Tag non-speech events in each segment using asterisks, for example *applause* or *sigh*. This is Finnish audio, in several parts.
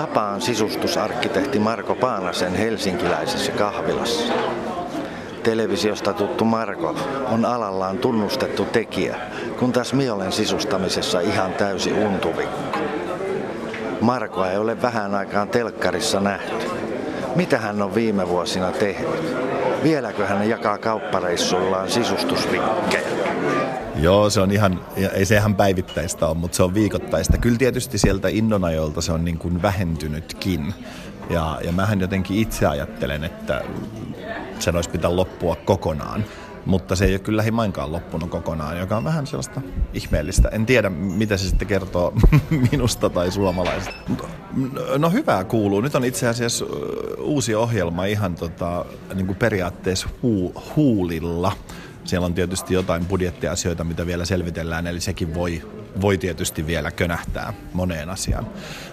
tapaan sisustusarkkitehti Marko Paanasen helsinkiläisessä kahvilassa. Televisiosta tuttu Marko on alallaan tunnustettu tekijä, kun taas minä olen sisustamisessa ihan täysi untuvikko. Markoa ei ole vähän aikaan telkkarissa nähty. Mitä hän on viime vuosina tehnyt? Vieläkö hän jakaa kauppareissullaan sisustusvinkkejä? Joo, se on ihan, ei se ihan päivittäistä ole, mutta se on viikoittaista. Kyllä tietysti sieltä Indonajolta se on niin kuin vähentynytkin. Ja, ja mähän jotenkin itse ajattelen, että sen olisi pitää loppua kokonaan. Mutta se ei ole kyllä lähimainkaan loppunut kokonaan, joka on vähän sellaista ihmeellistä. En tiedä, mitä se sitten kertoo *laughs* minusta tai suomalaisista. No hyvää kuuluu. Nyt on itse asiassa uusi ohjelma ihan tota, niin kuin periaatteessa huu, huulilla. Siellä on tietysti jotain budjettiasioita, mitä vielä selvitellään, eli sekin voi, voi tietysti vielä könähtää moneen asiaan.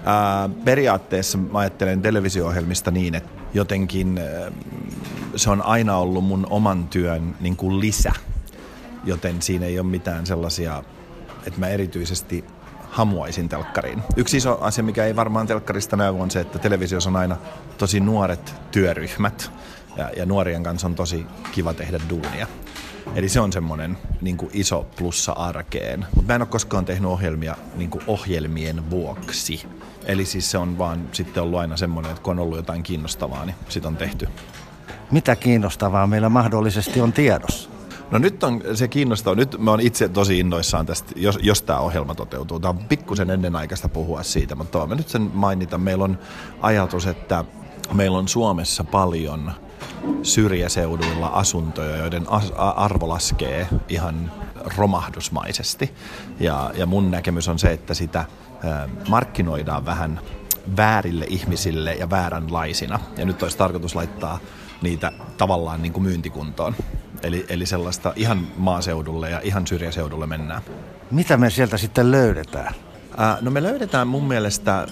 Ää, periaatteessa mä ajattelen televisio-ohjelmista niin, että jotenkin se on aina ollut mun oman työn niin kuin lisä, joten siinä ei ole mitään sellaisia, että mä erityisesti hamuaisin telkkariin. Yksi iso asia, mikä ei varmaan telkkarista näy, on se, että televisiossa on aina tosi nuoret työryhmät ja, ja nuorien kanssa on tosi kiva tehdä duunia. Eli se on semmoinen niin kuin iso plussa arkeen. Mutta mä en ole koskaan tehnyt ohjelmia niin kuin ohjelmien vuoksi. Eli siis se on vaan sitten ollut aina semmoinen, että kun on ollut jotain kiinnostavaa, niin sit on tehty. Mitä kiinnostavaa meillä mahdollisesti on tiedossa? No nyt on se kiinnostavaa. Nyt mä oon itse tosi innoissaan tästä, jos, jos tämä ohjelma toteutuu. Tämä on pikkusen ennenaikaista puhua siitä, mutta mä nyt sen mainita. Meillä on ajatus, että meillä on Suomessa paljon syrjäseuduilla asuntoja, joiden arvo laskee ihan romahdusmaisesti. Ja, ja mun näkemys on se, että sitä markkinoidaan vähän väärille ihmisille ja vääränlaisina. Ja nyt olisi tarkoitus laittaa niitä tavallaan niin kuin myyntikuntoon. Eli, eli sellaista ihan maaseudulle ja ihan syrjäseudulle mennään. Mitä me sieltä sitten löydetään? No me löydetään mun mielestä,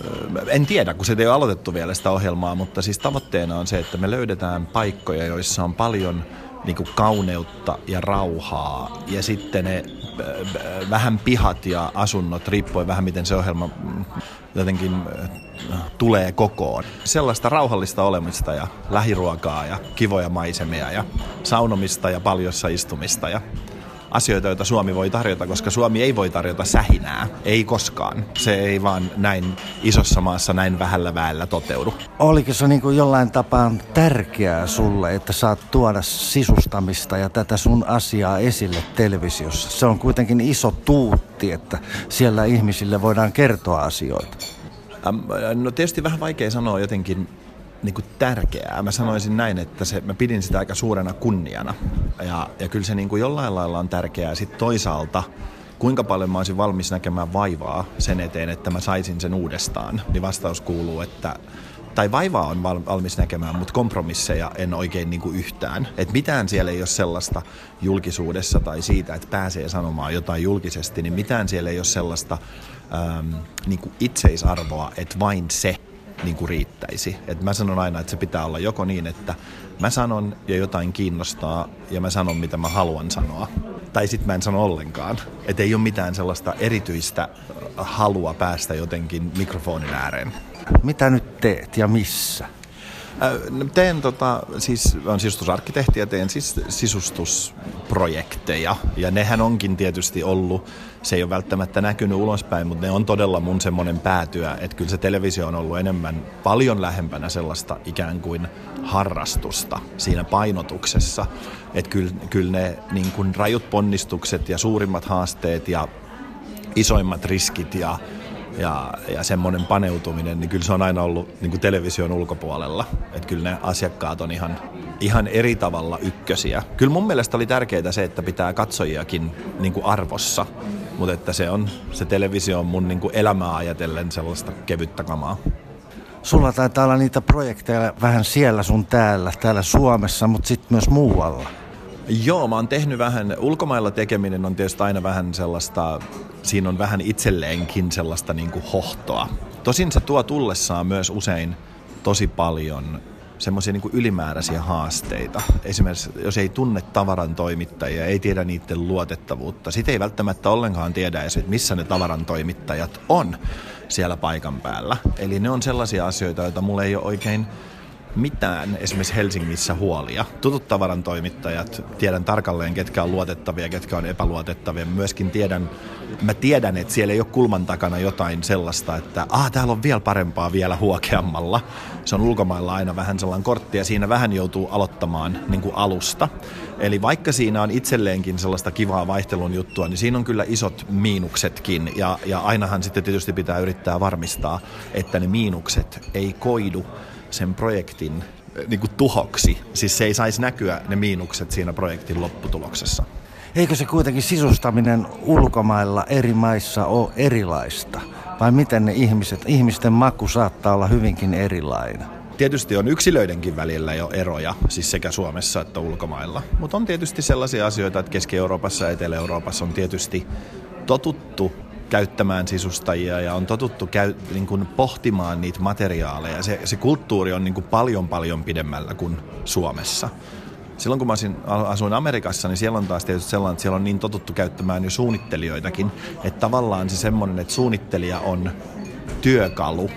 en tiedä kun se ei ole aloitettu vielä sitä ohjelmaa, mutta siis tavoitteena on se, että me löydetään paikkoja, joissa on paljon niin kuin kauneutta ja rauhaa ja sitten ne vähän pihat ja asunnot, riippuen vähän miten se ohjelma mm, jotenkin tulee kokoon. Sellaista rauhallista olemista ja lähiruokaa ja kivoja maisemia ja saunomista ja paljossa istumista ja asioita, joita Suomi voi tarjota, koska Suomi ei voi tarjota sähinää. Ei koskaan. Se ei vaan näin isossa maassa näin vähällä väellä toteudu. Oliko se niin kuin jollain tapaa tärkeää sulle, että saat tuoda sisustamista ja tätä sun asiaa esille televisiossa? Se on kuitenkin iso tuutti, että siellä ihmisille voidaan kertoa asioita. No tietysti vähän vaikea sanoa jotenkin niin kuin tärkeää. Mä sanoisin näin, että se, mä pidin sitä aika suurena kunniana. Ja, ja kyllä se niin kuin jollain lailla on tärkeää. Sitten toisaalta, kuinka paljon mä olisin valmis näkemään vaivaa sen eteen, että mä saisin sen uudestaan, niin vastaus kuuluu, että tai vaivaa on valmis näkemään, mutta kompromisseja en oikein niin kuin yhtään. Et mitään siellä ei ole sellaista julkisuudessa tai siitä, että pääsee sanomaan jotain julkisesti, niin mitään siellä ei ole sellaista ähm, niin kuin itseisarvoa, että vain se niin kuin riittäisi. Et mä sanon aina, että se pitää olla joko niin, että mä sanon ja jotain kiinnostaa ja mä sanon mitä mä haluan sanoa. Tai sitten mä en sano ollenkaan. Että ei ole mitään sellaista erityistä halua päästä jotenkin mikrofonin ääreen. Mitä nyt teet ja missä? No, teen tota, siis, on sisustusarkkitehti ja teen siis sisustusprojekteja. Ja nehän onkin tietysti ollut, se ei ole välttämättä näkynyt ulospäin, mutta ne on todella mun semmoinen päätyä, että kyllä se televisio on ollut enemmän paljon lähempänä sellaista ikään kuin harrastusta siinä painotuksessa. Että kyllä, kyllä ne niin kuin rajut ponnistukset ja suurimmat haasteet ja isoimmat riskit ja ja, ja semmoinen paneutuminen, niin kyllä se on aina ollut niin kuin television ulkopuolella. Että kyllä ne asiakkaat on ihan, ihan eri tavalla ykkösiä. Kyllä mun mielestä oli tärkeää se, että pitää katsojiakin niin kuin arvossa, mutta että se, on, se televisio on mun niin kuin elämää ajatellen sellaista kevyttä kamaa. Sulla taitaa olla niitä projekteja vähän siellä sun täällä, täällä Suomessa, mutta sitten myös muualla. Joo, mä oon tehnyt vähän, ulkomailla tekeminen on tietysti aina vähän sellaista, siinä on vähän itselleenkin sellaista niin kuin hohtoa. Tosin se tuo tullessaan myös usein tosi paljon semmoisia niin ylimääräisiä haasteita. Esimerkiksi jos ei tunne tavaran toimittajia, ei tiedä niiden luotettavuutta, sitten ei välttämättä ollenkaan tiedä edes, että missä ne tavaran toimittajat on siellä paikan päällä. Eli ne on sellaisia asioita, joita mulle ei ole oikein mitään esimerkiksi Helsingissä huolia. Tutut tavaran toimittajat, tiedän tarkalleen, ketkä on luotettavia, ketkä on epäluotettavia. Myöskin tiedän, mä tiedän, että siellä ei ole kulman takana jotain sellaista, että ah, täällä on vielä parempaa vielä huokeammalla. Se on ulkomailla aina vähän sellainen kortti ja siinä vähän joutuu aloittamaan niin kuin alusta. Eli vaikka siinä on itselleenkin sellaista kivaa vaihtelun juttua, niin siinä on kyllä isot miinuksetkin. Ja, ja ainahan sitten tietysti pitää yrittää varmistaa, että ne miinukset ei koidu sen projektin eh, niin kuin tuhoksi. Siis se ei saisi näkyä ne miinukset siinä projektin lopputuloksessa. Eikö se kuitenkin sisustaminen ulkomailla eri maissa ole erilaista? Vai miten ne ihmiset, ihmisten maku saattaa olla hyvinkin erilainen? Tietysti on yksilöidenkin välillä jo eroja, siis sekä Suomessa että ulkomailla. Mutta on tietysti sellaisia asioita, että Keski-Euroopassa ja Etelä-Euroopassa on tietysti totuttu käyttämään sisustajia ja on totuttu käy, niin kuin pohtimaan niitä materiaaleja. Se, se kulttuuri on niin kuin paljon paljon pidemmällä kuin Suomessa. Silloin kun mä asuin Amerikassa, niin siellä on taas tietysti sellainen, että siellä on niin totuttu käyttämään jo suunnittelijoitakin, että tavallaan se semmoinen, että suunnittelija on työkalu,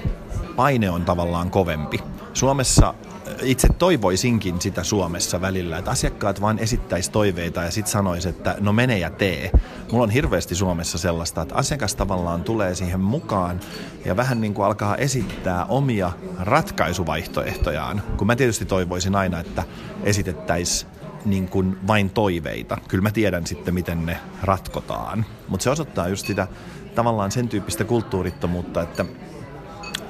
paine on tavallaan kovempi. Suomessa itse toivoisinkin sitä Suomessa välillä, että asiakkaat vain esittäisi toiveita ja sitten sanoisi, että no mene ja tee. Mulla on hirveästi Suomessa sellaista, että asiakas tavallaan tulee siihen mukaan ja vähän niin kuin alkaa esittää omia ratkaisuvaihtoehtojaan, kun mä tietysti toivoisin aina, että esitettäisiin niin kuin vain toiveita. Kyllä mä tiedän sitten, miten ne ratkotaan. Mutta se osoittaa just sitä tavallaan sen tyyppistä kulttuurittomuutta, että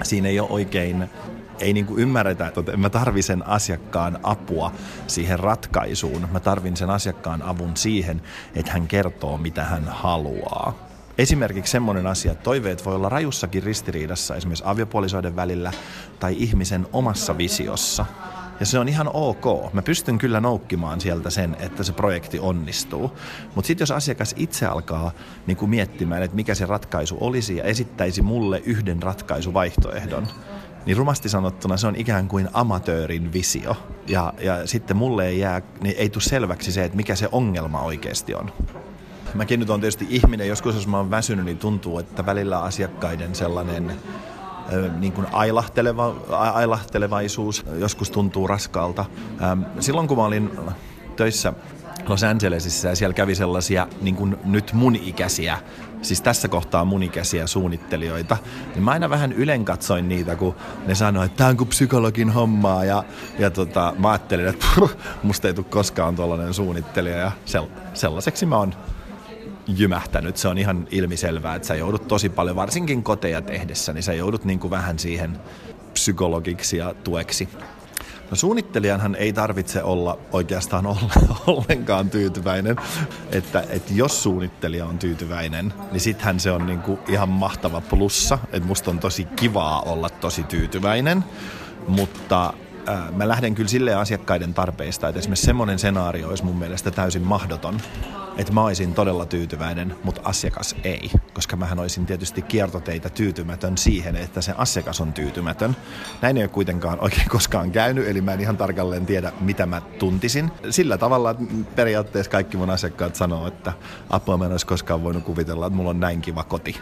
siinä ei ole oikein ei niin kuin ymmärretä, että mä tarvin sen asiakkaan apua siihen ratkaisuun. Mä tarvin sen asiakkaan avun siihen, että hän kertoo, mitä hän haluaa. Esimerkiksi semmoinen asia, että toiveet voi olla rajussakin ristiriidassa esimerkiksi aviopuolisoiden välillä tai ihmisen omassa visiossa. Ja se on ihan ok. Mä pystyn kyllä noukkimaan sieltä sen, että se projekti onnistuu. Mutta sitten jos asiakas itse alkaa niin kuin miettimään, että mikä se ratkaisu olisi ja esittäisi mulle yhden ratkaisuvaihtoehdon, niin rumasti sanottuna se on ikään kuin amatöörin visio. Ja, ja sitten mulle ei jää, niin ei tule selväksi se, että mikä se ongelma oikeasti on. Mäkin nyt on tietysti ihminen, joskus jos mä oon väsynyt, niin tuntuu, että välillä asiakkaiden sellainen niin kuin ailahteleva, ailahtelevaisuus joskus tuntuu raskaalta. Silloin kun mä olin töissä Los Angelesissa ja siellä kävi sellaisia niin kuin nyt mun ikäisiä, siis tässä kohtaa mun ikäisiä suunnittelijoita, niin mä aina vähän ylen katsoin niitä, kun ne sanoi, että tämä on kuin psykologin hommaa ja, ja tota, mä ajattelin, että puh, musta ei tule koskaan tuollainen suunnittelija ja sell- sellaiseksi mä oon jymähtänyt. Se on ihan ilmiselvää, että sä joudut tosi paljon, varsinkin koteja tehdessä, niin sä joudut niin kuin vähän siihen psykologiksi ja tueksi. No suunnittelijanhan ei tarvitse olla oikeastaan *laughs* ollenkaan tyytyväinen. Että, että jos suunnittelija on tyytyväinen, niin sittenhän se on niinku ihan mahtava plussa. Että musta on tosi kivaa olla tosi tyytyväinen. Mutta mä lähden kyllä sille asiakkaiden tarpeista, että esimerkiksi semmoinen senaario olisi mun mielestä täysin mahdoton, että mä olisin todella tyytyväinen, mutta asiakas ei, koska mähän olisin tietysti kiertoteitä tyytymätön siihen, että se asiakas on tyytymätön. Näin ei ole kuitenkaan oikein koskaan käynyt, eli mä en ihan tarkalleen tiedä, mitä mä tuntisin. Sillä tavalla että periaatteessa kaikki mun asiakkaat sanoo, että apua mä en olisi koskaan voinut kuvitella, että mulla on näin kiva koti.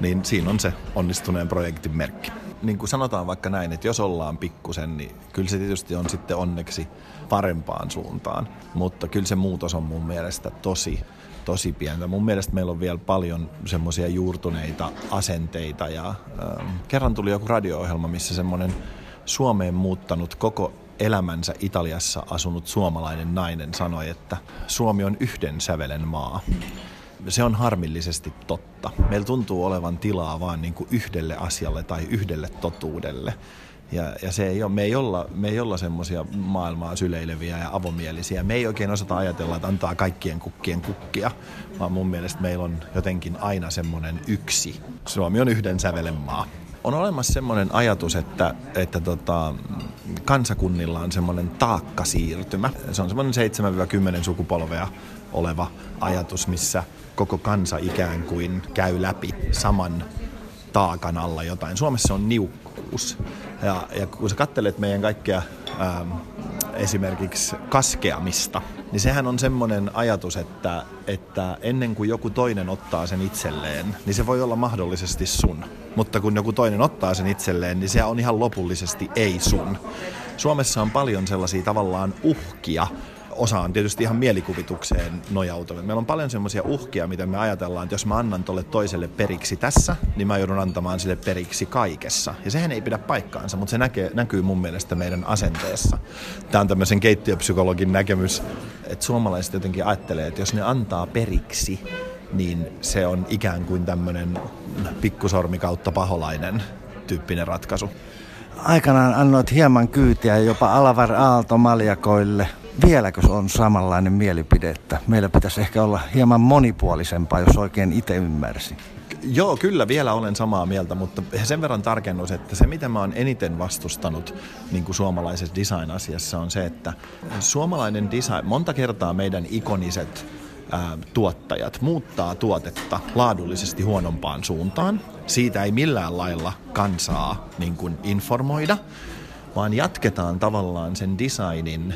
Niin siinä on se onnistuneen projektin merkki niin kuin sanotaan vaikka näin, että jos ollaan pikkusen, niin kyllä se tietysti on sitten onneksi parempaan suuntaan. Mutta kyllä se muutos on mun mielestä tosi, tosi pientä. Mun mielestä meillä on vielä paljon semmoisia juurtuneita asenteita ja ähm, kerran tuli joku radio-ohjelma, missä semmoinen Suomeen muuttanut koko elämänsä Italiassa asunut suomalainen nainen sanoi, että Suomi on yhden sävelen maa se on harmillisesti totta. Meillä tuntuu olevan tilaa vain niin kuin yhdelle asialle tai yhdelle totuudelle. Ja, ja se ei ole, me ei olla, me olla semmoisia maailmaa syleileviä ja avomielisiä. Me ei oikein osata ajatella, että antaa kaikkien kukkien kukkia, vaan mun mielestä meillä on jotenkin aina semmoinen yksi. Suomi on yhden sävelen maa. On olemassa semmoinen ajatus, että, että tota, kansakunnilla on semmoinen taakkasiirtymä. Se on semmoinen 7-10 sukupolvea oleva ajatus, missä koko kansa ikään kuin käy läpi saman taakan alla jotain. Suomessa on niukkuus. Ja, ja kun sä katselet meidän kaikkia ähm, esimerkiksi kaskeamista, niin sehän on semmoinen ajatus, että, että ennen kuin joku toinen ottaa sen itselleen, niin se voi olla mahdollisesti sun. Mutta kun joku toinen ottaa sen itselleen, niin se on ihan lopullisesti ei sun. Suomessa on paljon sellaisia tavallaan uhkia, osa on tietysti ihan mielikuvitukseen nojautuvia. Meillä on paljon semmoisia uhkia, mitä me ajatellaan, että jos mä annan tolle toiselle periksi tässä, niin mä joudun antamaan sille periksi kaikessa. Ja sehän ei pidä paikkaansa, mutta se näkee, näkyy mun mielestä meidän asenteessa. Tämä on tämmöisen keittiöpsykologin näkemys, että suomalaiset jotenkin ajattelee, että jos ne antaa periksi, niin se on ikään kuin tämmöinen pikkusormi kautta paholainen tyyppinen ratkaisu. Aikanaan annoit hieman kyytiä jopa Alavar Aalto maljakoille vieläkö on samanlainen mielipide, että meillä pitäisi ehkä olla hieman monipuolisempaa, jos oikein itse ymmärsi? Joo, kyllä vielä olen samaa mieltä, mutta sen verran tarkennus, että se mitä mä oon eniten vastustanut niin kuin suomalaisessa design-asiassa on se, että suomalainen design, monta kertaa meidän ikoniset ää, tuottajat muuttaa tuotetta laadullisesti huonompaan suuntaan. Siitä ei millään lailla kansaa niin kuin informoida, vaan jatketaan tavallaan sen designin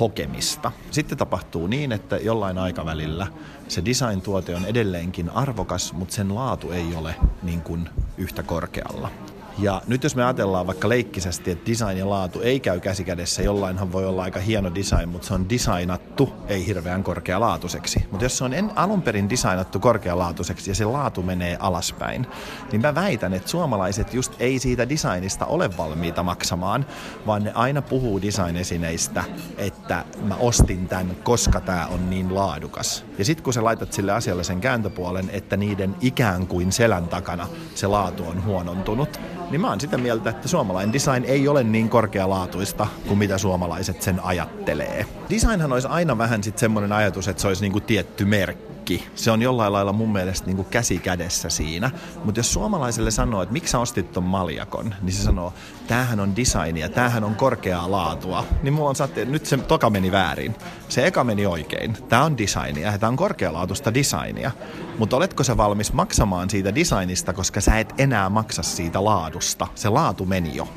hokemista. Sitten tapahtuu niin, että jollain aikavälillä se design-tuote on edelleenkin arvokas, mutta sen laatu ei ole niin kuin yhtä korkealla. Ja nyt jos me ajatellaan vaikka leikkisesti, että design ja laatu ei käy käsikädessä, jollainhan voi olla aika hieno design, mutta se on designattu ei hirveän korkealaatuiseksi. Mutta jos se on en, alun perin designattu korkealaatuiseksi ja se laatu menee alaspäin, niin mä väitän, että suomalaiset just ei siitä designista ole valmiita maksamaan, vaan ne aina puhuu designesineistä, että mä ostin tämän, koska tämä on niin laadukas. Ja sitten kun sä laitat sille asialle sen kääntöpuolen, että niiden ikään kuin selän takana se laatu on huonontunut, niin mä oon sitä mieltä, että suomalainen design ei ole niin korkealaatuista kuin mitä suomalaiset sen ajattelee. Designhan olisi aina vähän sitten semmoinen ajatus, että se olisi niinku tietty merkki Se on jollain lailla mun mielestä niinku käsi kädessä siinä. Mutta jos suomalaiselle sanoo, että miksi sä ostit ton maljakon, niin se sanoo, tämähän on designia, tämähän on korkeaa laatua. Niin mulla on saatte, nyt se toka meni väärin. Se eka meni oikein. Tämä on designia ja tämä on korkealaatuista designia. Mutta oletko sä valmis maksamaan siitä designista, koska sä et enää maksa siitä laadusta. Se laatu meni jo.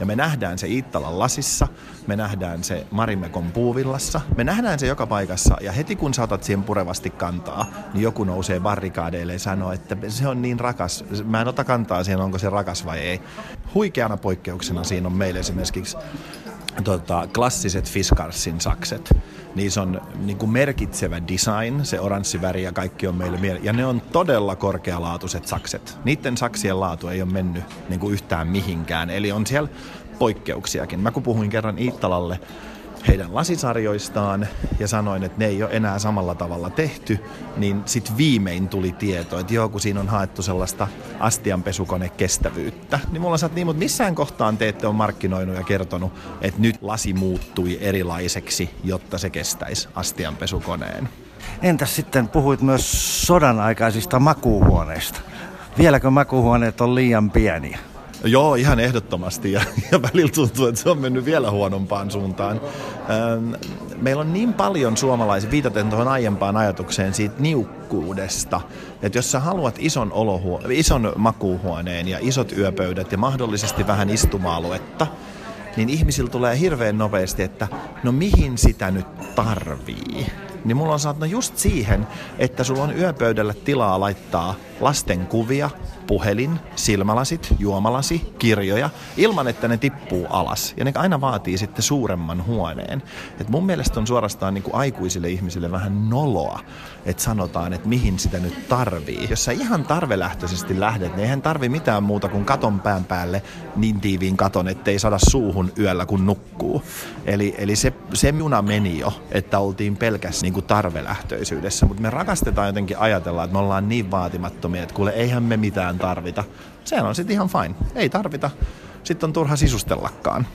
Ja me nähdään se Iittalan lasissa, me nähdään se Marimekon puuvillassa, me nähdään se joka paikassa ja heti kun saatat siihen purevasti kantaa, niin joku nousee barrikaadeille ja sanoo, että se on niin rakas. Mä en ota kantaa siihen, onko se rakas vai ei. Huikeana poikkeuksena siinä on meille esimerkiksi tota, klassiset Fiskarsin sakset. Niissä on niin kuin merkitsevä design, se oranssi väri ja kaikki on meille miele- Ja ne on todella korkealaatuiset sakset. Niiden saksien laatu ei ole mennyt niin kuin yhtään mihinkään. Eli on siellä poikkeuksiakin. Mä kun puhuin kerran Iittalalle heidän lasisarjoistaan ja sanoin, että ne ei ole enää samalla tavalla tehty, niin sitten viimein tuli tieto, että joo, kun siinä on haettu sellaista astianpesukonekestävyyttä, niin mulla on niin, mutta missään kohtaan te ette ole markkinoinut ja kertonut, että nyt lasi muuttui erilaiseksi, jotta se kestäisi astianpesukoneen. Entäs sitten puhuit myös sodan aikaisista makuuhuoneista? Vieläkö makuuhuoneet on liian pieniä? Joo, ihan ehdottomasti ja, ja välillä tuntuu, että se on mennyt vielä huonompaan suuntaan. Ähm, meillä on niin paljon suomalaisia, viitaten tuohon aiempaan ajatukseen siitä niukkuudesta, että jos sä haluat ison, olohuo- ison makuuhuoneen ja isot yöpöydät ja mahdollisesti vähän istuma-aluetta, niin ihmisillä tulee hirveän nopeasti, että no mihin sitä nyt tarvii? Niin mulla on saattanut just siihen, että sulla on yöpöydällä tilaa laittaa lasten kuvia, puhelin, silmälasit, juomalasi, kirjoja, ilman että ne tippuu alas. Ja ne aina vaatii sitten suuremman huoneen. Et mun mielestä on suorastaan niin kuin aikuisille ihmisille vähän noloa, että sanotaan, että mihin sitä nyt tarvii. Jos sä ihan tarvelähtöisesti lähdet, niin eihän tarvi mitään muuta kuin katon pään päälle niin tiiviin katon, ettei saada suuhun yöllä kun nukkuu. Eli, eli se, se juna meni jo, että oltiin pelkästään niin kuin tarvelähtöisyydessä, mutta me rakastetaan jotenkin ajatella, että me ollaan niin vaatimattomia, että kuule eihän me mitään tarvita. Se on sitten ihan fine. Ei tarvita. Sitten on turha sisustellakaan.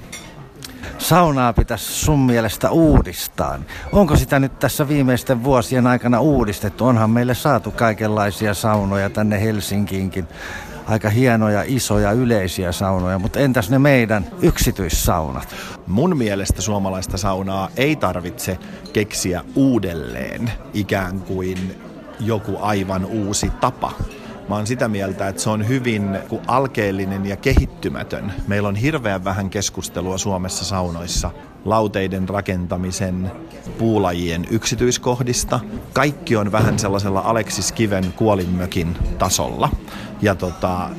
Saunaa pitäisi sun mielestä uudistaa. Onko sitä nyt tässä viimeisten vuosien aikana uudistettu? Onhan meille saatu kaikenlaisia saunoja tänne Helsinkiinkin. Aika hienoja, isoja, yleisiä saunoja, mutta entäs ne meidän yksityissaunat? Mun mielestä suomalaista saunaa ei tarvitse keksiä uudelleen ikään kuin joku aivan uusi tapa Mä oon sitä mieltä, että se on hyvin alkeellinen ja kehittymätön. Meillä on hirveän vähän keskustelua Suomessa saunoissa lauteiden rakentamisen, puulajien yksityiskohdista. Kaikki on vähän sellaisella Aleksis Kiven kuolinmökin tasolla. Ja tota,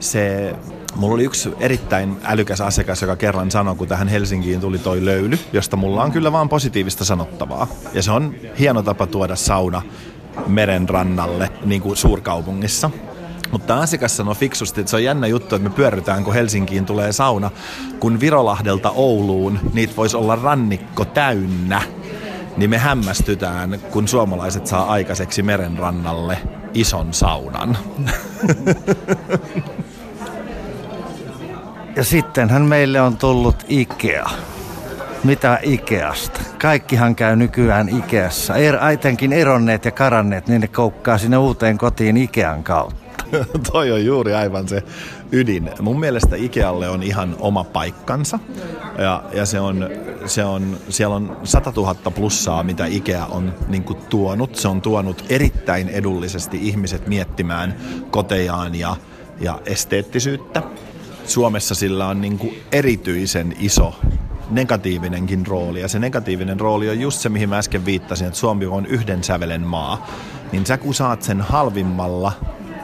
se Mulla oli yksi erittäin älykäs asiakas, joka kerran sanoi, kun tähän Helsinkiin tuli toi löyly, josta mulla on kyllä vaan positiivista sanottavaa. Ja se on hieno tapa tuoda sauna meren rannalle, niin kuin suurkaupungissa. Mutta asiakas sanoi fiksusti, että se on jännä juttu, että me pyörrytään, kun Helsinkiin tulee sauna. Kun Virolahdelta Ouluun niitä voisi olla rannikko täynnä, niin me hämmästytään, kun suomalaiset saa aikaiseksi merenrannalle ison saunan. Ja sittenhän meille on tullut Ikea. Mitä Ikeasta? Kaikkihan käy nykyään Ikeassa. Er, aitenkin eronneet ja karanneet, niin ne koukkaa sinne uuteen kotiin Ikean kautta. *laughs* Toi on juuri aivan se ydin. Mun mielestä Ikealle on ihan oma paikkansa. Ja, ja se on, se on, siellä on 100 000 plussaa, mitä Ikea on niin kuin, tuonut. Se on tuonut erittäin edullisesti ihmiset miettimään kotejaan ja, ja esteettisyyttä. Suomessa sillä on niin kuin erityisen iso negatiivinenkin rooli. Ja se negatiivinen rooli on just se, mihin mä äsken viittasin, että Suomi on yhden sävelen maa. Niin sä kun saat sen halvimmalla,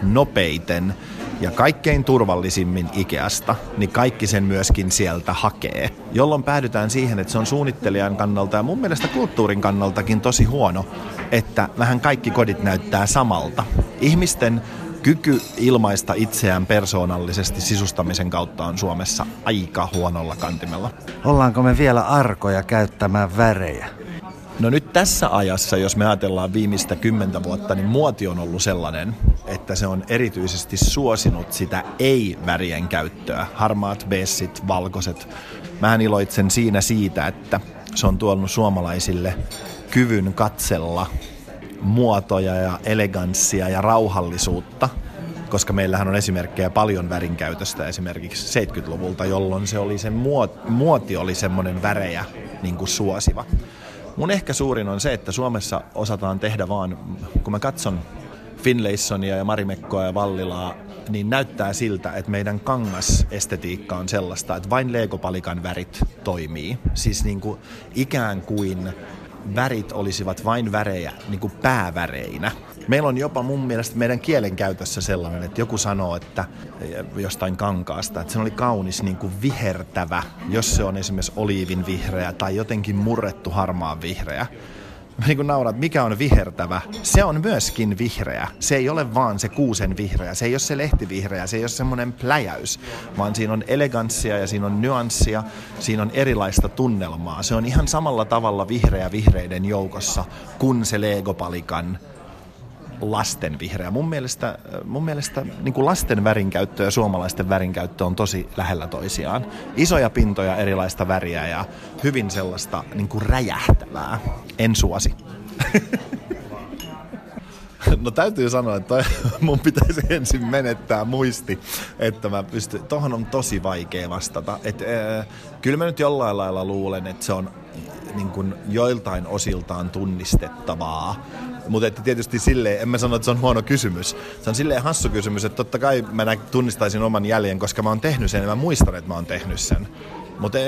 nopeiten ja kaikkein turvallisimmin Ikeasta, niin kaikki sen myöskin sieltä hakee. Jolloin päädytään siihen, että se on suunnittelijan kannalta ja mun mielestä kulttuurin kannaltakin tosi huono, että vähän kaikki kodit näyttää samalta. Ihmisten kyky ilmaista itseään persoonallisesti sisustamisen kautta on Suomessa aika huonolla kantimella. Ollaanko me vielä arkoja käyttämään värejä? No nyt tässä ajassa, jos me ajatellaan viimeistä kymmentä vuotta, niin muoti on ollut sellainen, että se on erityisesti suosinut sitä ei-värien käyttöä. Harmaat, bessit, valkoiset. Mähän iloitsen siinä siitä, että se on tuonut suomalaisille kyvyn katsella muotoja ja eleganssia ja rauhallisuutta, koska meillähän on esimerkkejä paljon värinkäytöstä esimerkiksi 70-luvulta, jolloin se oli se muoti oli semmoinen värejä niin kuin suosiva. Mun ehkä suurin on se, että Suomessa osataan tehdä vaan, kun mä katson Finlaysonia ja Marimekkoa ja Vallilaa, niin näyttää siltä, että meidän kangasestetiikka on sellaista, että vain leegopalikan värit toimii. Siis niin kuin ikään kuin värit olisivat vain värejä, niin kuin pääväreinä. Meillä on jopa mun mielestä meidän kielen käytössä sellainen, että joku sanoo, että jostain kankaasta, että se oli kaunis niin kuin vihertävä, jos se on esimerkiksi oliivin vihreä tai jotenkin murrettu harmaan vihreä *laughs* niin kuin naurat, mikä on vihertävä, se on myöskin vihreä. Se ei ole vaan se kuusen vihreä, se ei ole se lehtivihreä, se ei ole semmoinen pläjäys, vaan siinä on eleganssia ja siinä on nyanssia, siinä on erilaista tunnelmaa. Se on ihan samalla tavalla vihreä vihreiden joukossa kuin se Lego-palikan lasten vihreä. Mun mielestä, mun mielestä niin kuin lasten värinkäyttö ja suomalaisten värinkäyttö on tosi lähellä toisiaan. Isoja pintoja, erilaista väriä ja hyvin sellaista niin kuin räjähtävää. En suosi. *laughs* *laughs* No täytyy sanoa, että *laughs* mun pitäisi ensin menettää muisti, että mä pystyn. Tohon on tosi vaikea vastata. Et, äh, kyllä mä nyt jollain lailla luulen, että se on niin kuin joiltain osiltaan tunnistettavaa. Mutta että tietysti silleen, en mä sano, että se on huono kysymys. Se on silleen hassu kysymys, että totta kai mä tunnistaisin oman jäljen, koska mä oon tehnyt sen ja mä muistan, että mä oon tehnyt sen. Mutta äh,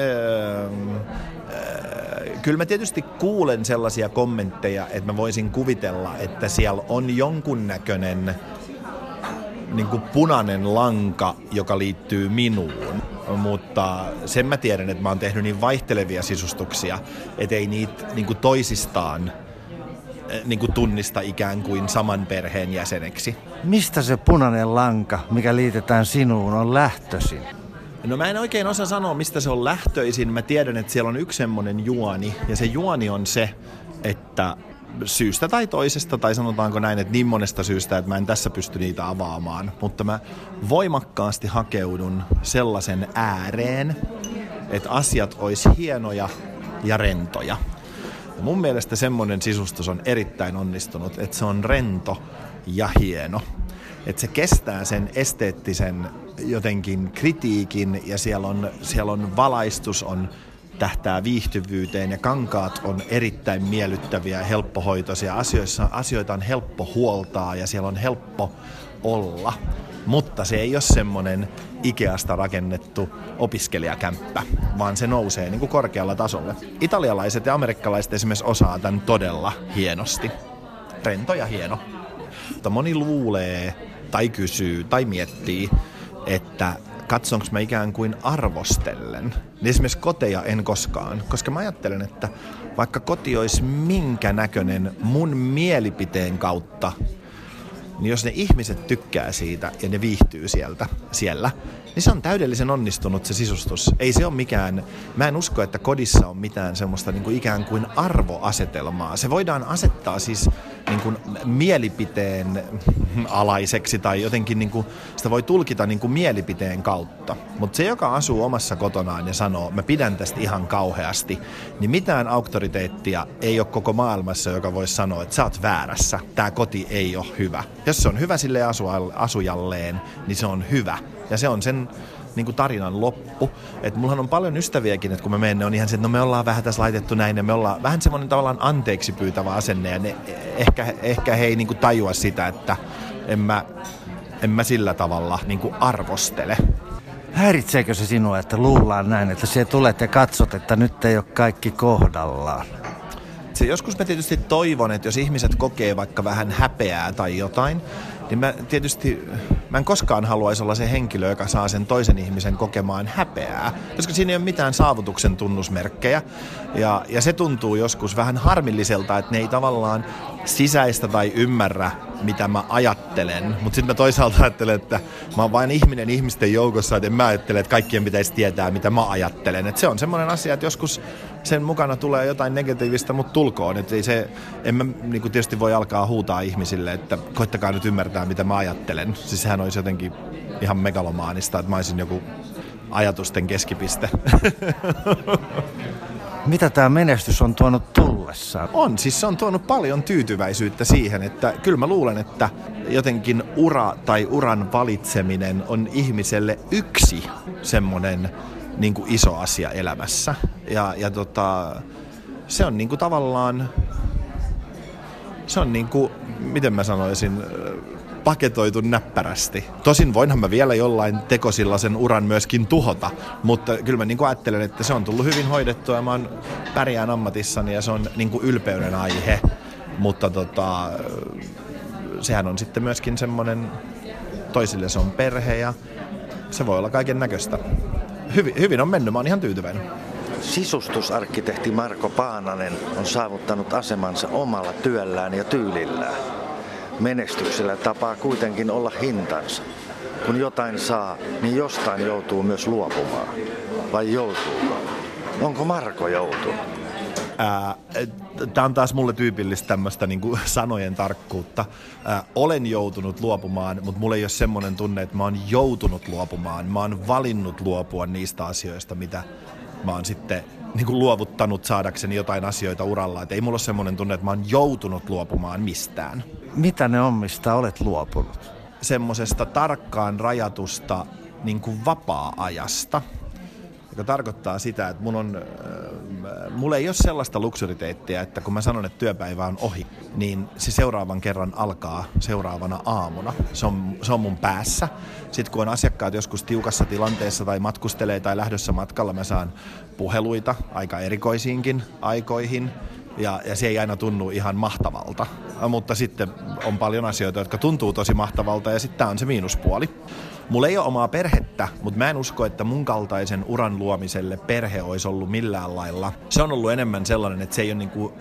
äh, kyllä mä tietysti kuulen sellaisia kommentteja, että mä voisin kuvitella, että siellä on jonkunnäköinen niin kuin punainen lanka, joka liittyy minuun. Mutta sen mä tiedän, että mä oon tehnyt niin vaihtelevia sisustuksia, ettei niitä niin kuin toisistaan eh, niin kuin tunnista ikään kuin saman perheen jäseneksi. Mistä se punainen lanka, mikä liitetään sinuun, on lähtöisin? No mä en oikein osaa sanoa, mistä se on lähtöisin. Mä tiedän, että siellä on yksi semmoinen juoni, ja se juoni on se, että syystä tai toisesta, tai sanotaanko näin, että niin monesta syystä, että mä en tässä pysty niitä avaamaan, mutta mä voimakkaasti hakeudun sellaisen ääreen, että asiat olisi hienoja ja rentoja. Ja mun mielestä semmoinen sisustus on erittäin onnistunut, että se on rento ja hieno. Että se kestää sen esteettisen jotenkin kritiikin ja siellä on, siellä on valaistus on tähtää viihtyvyyteen ja kankaat on erittäin miellyttäviä ja helppohoitoisia. Asioissa, asioita on helppo huoltaa ja siellä on helppo olla. Mutta se ei ole semmoinen Ikeasta rakennettu opiskelijakämppä, vaan se nousee niin kuin korkealla tasolle. Italialaiset ja amerikkalaiset esimerkiksi osaa tämän todella hienosti. Rento ja hieno. Mutta moni luulee tai kysyy tai miettii, että katsonko mä ikään kuin arvostellen. Niin esimerkiksi koteja en koskaan, koska mä ajattelen, että vaikka koti olisi minkä näköinen mun mielipiteen kautta, niin jos ne ihmiset tykkää siitä ja ne viihtyy sieltä, siellä, niin se on täydellisen onnistunut se sisustus. Ei se ole mikään, mä en usko, että kodissa on mitään semmoista niin kuin ikään kuin arvoasetelmaa. Se voidaan asettaa siis niin kuin mielipiteen alaiseksi tai jotenkin niin kuin, sitä voi tulkita niin kuin mielipiteen kautta. Mutta se, joka asuu omassa kotonaan ja sanoo, mä pidän tästä ihan kauheasti, niin mitään auktoriteettia ei ole koko maailmassa, joka voisi sanoa, että sä oot väärässä, tämä koti ei ole hyvä. Jos se on hyvä sille asujalleen, niin se on hyvä. Ja se on sen niin kuin tarinan loppu. Et mullahan on paljon ystäviäkin, että kun me menen, on ihan se, että no me ollaan vähän tässä laitettu näin ja me ollaan vähän semmoinen tavallaan anteeksi pyytävä asenne ja ne, ehkä, ehkä he ei niin kuin tajua sitä, että en mä, en mä sillä tavalla niin kuin arvostele. Häiritseekö se sinua, että luullaan näin, että se tulet ja katsot, että nyt ei ole kaikki kohdallaan? Se joskus mä tietysti toivon, että jos ihmiset kokee vaikka vähän häpeää tai jotain, niin mä tietysti, mä en koskaan haluaisi olla se henkilö, joka saa sen toisen ihmisen kokemaan häpeää, koska siinä ei ole mitään saavutuksen tunnusmerkkejä. Ja, ja se tuntuu joskus vähän harmilliselta, että ne ei tavallaan sisäistä tai ymmärrä, mitä mä ajattelen. Mutta sitten mä toisaalta ajattelen, että mä oon vain ihminen ihmisten joukossa, että mä ajattele, että kaikkien pitäisi tietää, mitä mä ajattelen. Et se on semmoinen asia, että joskus sen mukana tulee jotain negatiivista, mutta tulkoon. Et ei se, en mä niin tietysti voi alkaa huutaa ihmisille, että koittakaa nyt ymmärtää, mitä mä ajattelen. Siis sehän olisi jotenkin ihan megalomaanista, että mä olisin joku ajatusten keskipiste. *laughs* Mitä tämä menestys on tuonut tullessaan? On, siis se on tuonut paljon tyytyväisyyttä siihen, että kyllä mä luulen, että jotenkin ura tai uran valitseminen on ihmiselle yksi semmoinen niin kuin iso asia elämässä. Ja, ja tota, se on niin kuin tavallaan, se on niin kuin, miten mä sanoisin, paketoitu näppärästi. Tosin voinhan mä vielä jollain tekosilla sen uran myöskin tuhota, mutta kyllä mä niin ajattelen, että se on tullut hyvin hoidettua ja mä oon pärjään ammatissani ja se on niin ylpeyden aihe. Mutta tota, sehän on sitten myöskin semmoinen, toisille se on perhe ja se voi olla kaiken näköistä. Hyvin, hyvin on mennyt, mä oon ihan tyytyväinen. Sisustusarkkitehti Marko Paananen on saavuttanut asemansa omalla työllään ja tyylillään. Menestyksellä tapaa kuitenkin olla hintansa. Kun jotain saa, niin jostain joutuu myös luopumaan. Vai joutuuko? Onko Marko joutunut? Tämä on taas mulle tyypillistä tämmöistä niin *laughs* sanojen tarkkuutta. Ää, olen joutunut luopumaan, mutta mulla ei ole semmoinen tunne, että mä oon joutunut luopumaan. Mä oon valinnut luopua niistä asioista, mitä mä oon sitten niin kuin luovuttanut saadakseni jotain asioita uralla. Et ei mulla ole semmoinen tunne, että mä oon joutunut luopumaan mistään. Mitä ne on, mistä olet luopunut? Semmoisesta tarkkaan rajatusta niin kuin vapaa-ajasta, joka tarkoittaa sitä, että mun on, äh, mulla ei ole sellaista luksuriteettia, että kun mä sanon, että työpäivä on ohi, niin se seuraavan kerran alkaa seuraavana aamuna. Se on, se on mun päässä. Sitten kun on asiakkaat joskus tiukassa tilanteessa tai matkustelee tai lähdössä matkalla, mä saan puheluita aika erikoisiinkin aikoihin ja, ja se ei aina tunnu ihan mahtavalta. Mutta sitten on paljon asioita, jotka tuntuu tosi mahtavalta ja sitten tämä on se miinuspuoli. Mulla ei ole omaa perhettä, mutta mä en usko, että mun kaltaisen uran luomiselle perhe olisi ollut millään lailla. Se on ollut enemmän sellainen, että se ei ole niinku,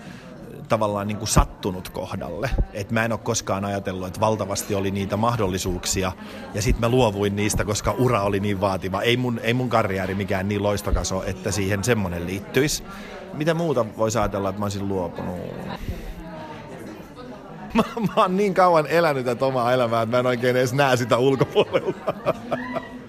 tavallaan niin kuin sattunut kohdalle. Et mä en ole koskaan ajatellut, että valtavasti oli niitä mahdollisuuksia ja sitten mä luovuin niistä, koska ura oli niin vaativa. Ei mun, ei mun karrieri mikään niin loistokas ole, että siihen semmoinen liittyisi. Mitä muuta voisi ajatella, että mä olisin luopunut? *laughs* Mä, mä oon niin kauan elänyt tätä omaa elämää, että mä en oikein edes näe sitä ulkopuolella. *laughs*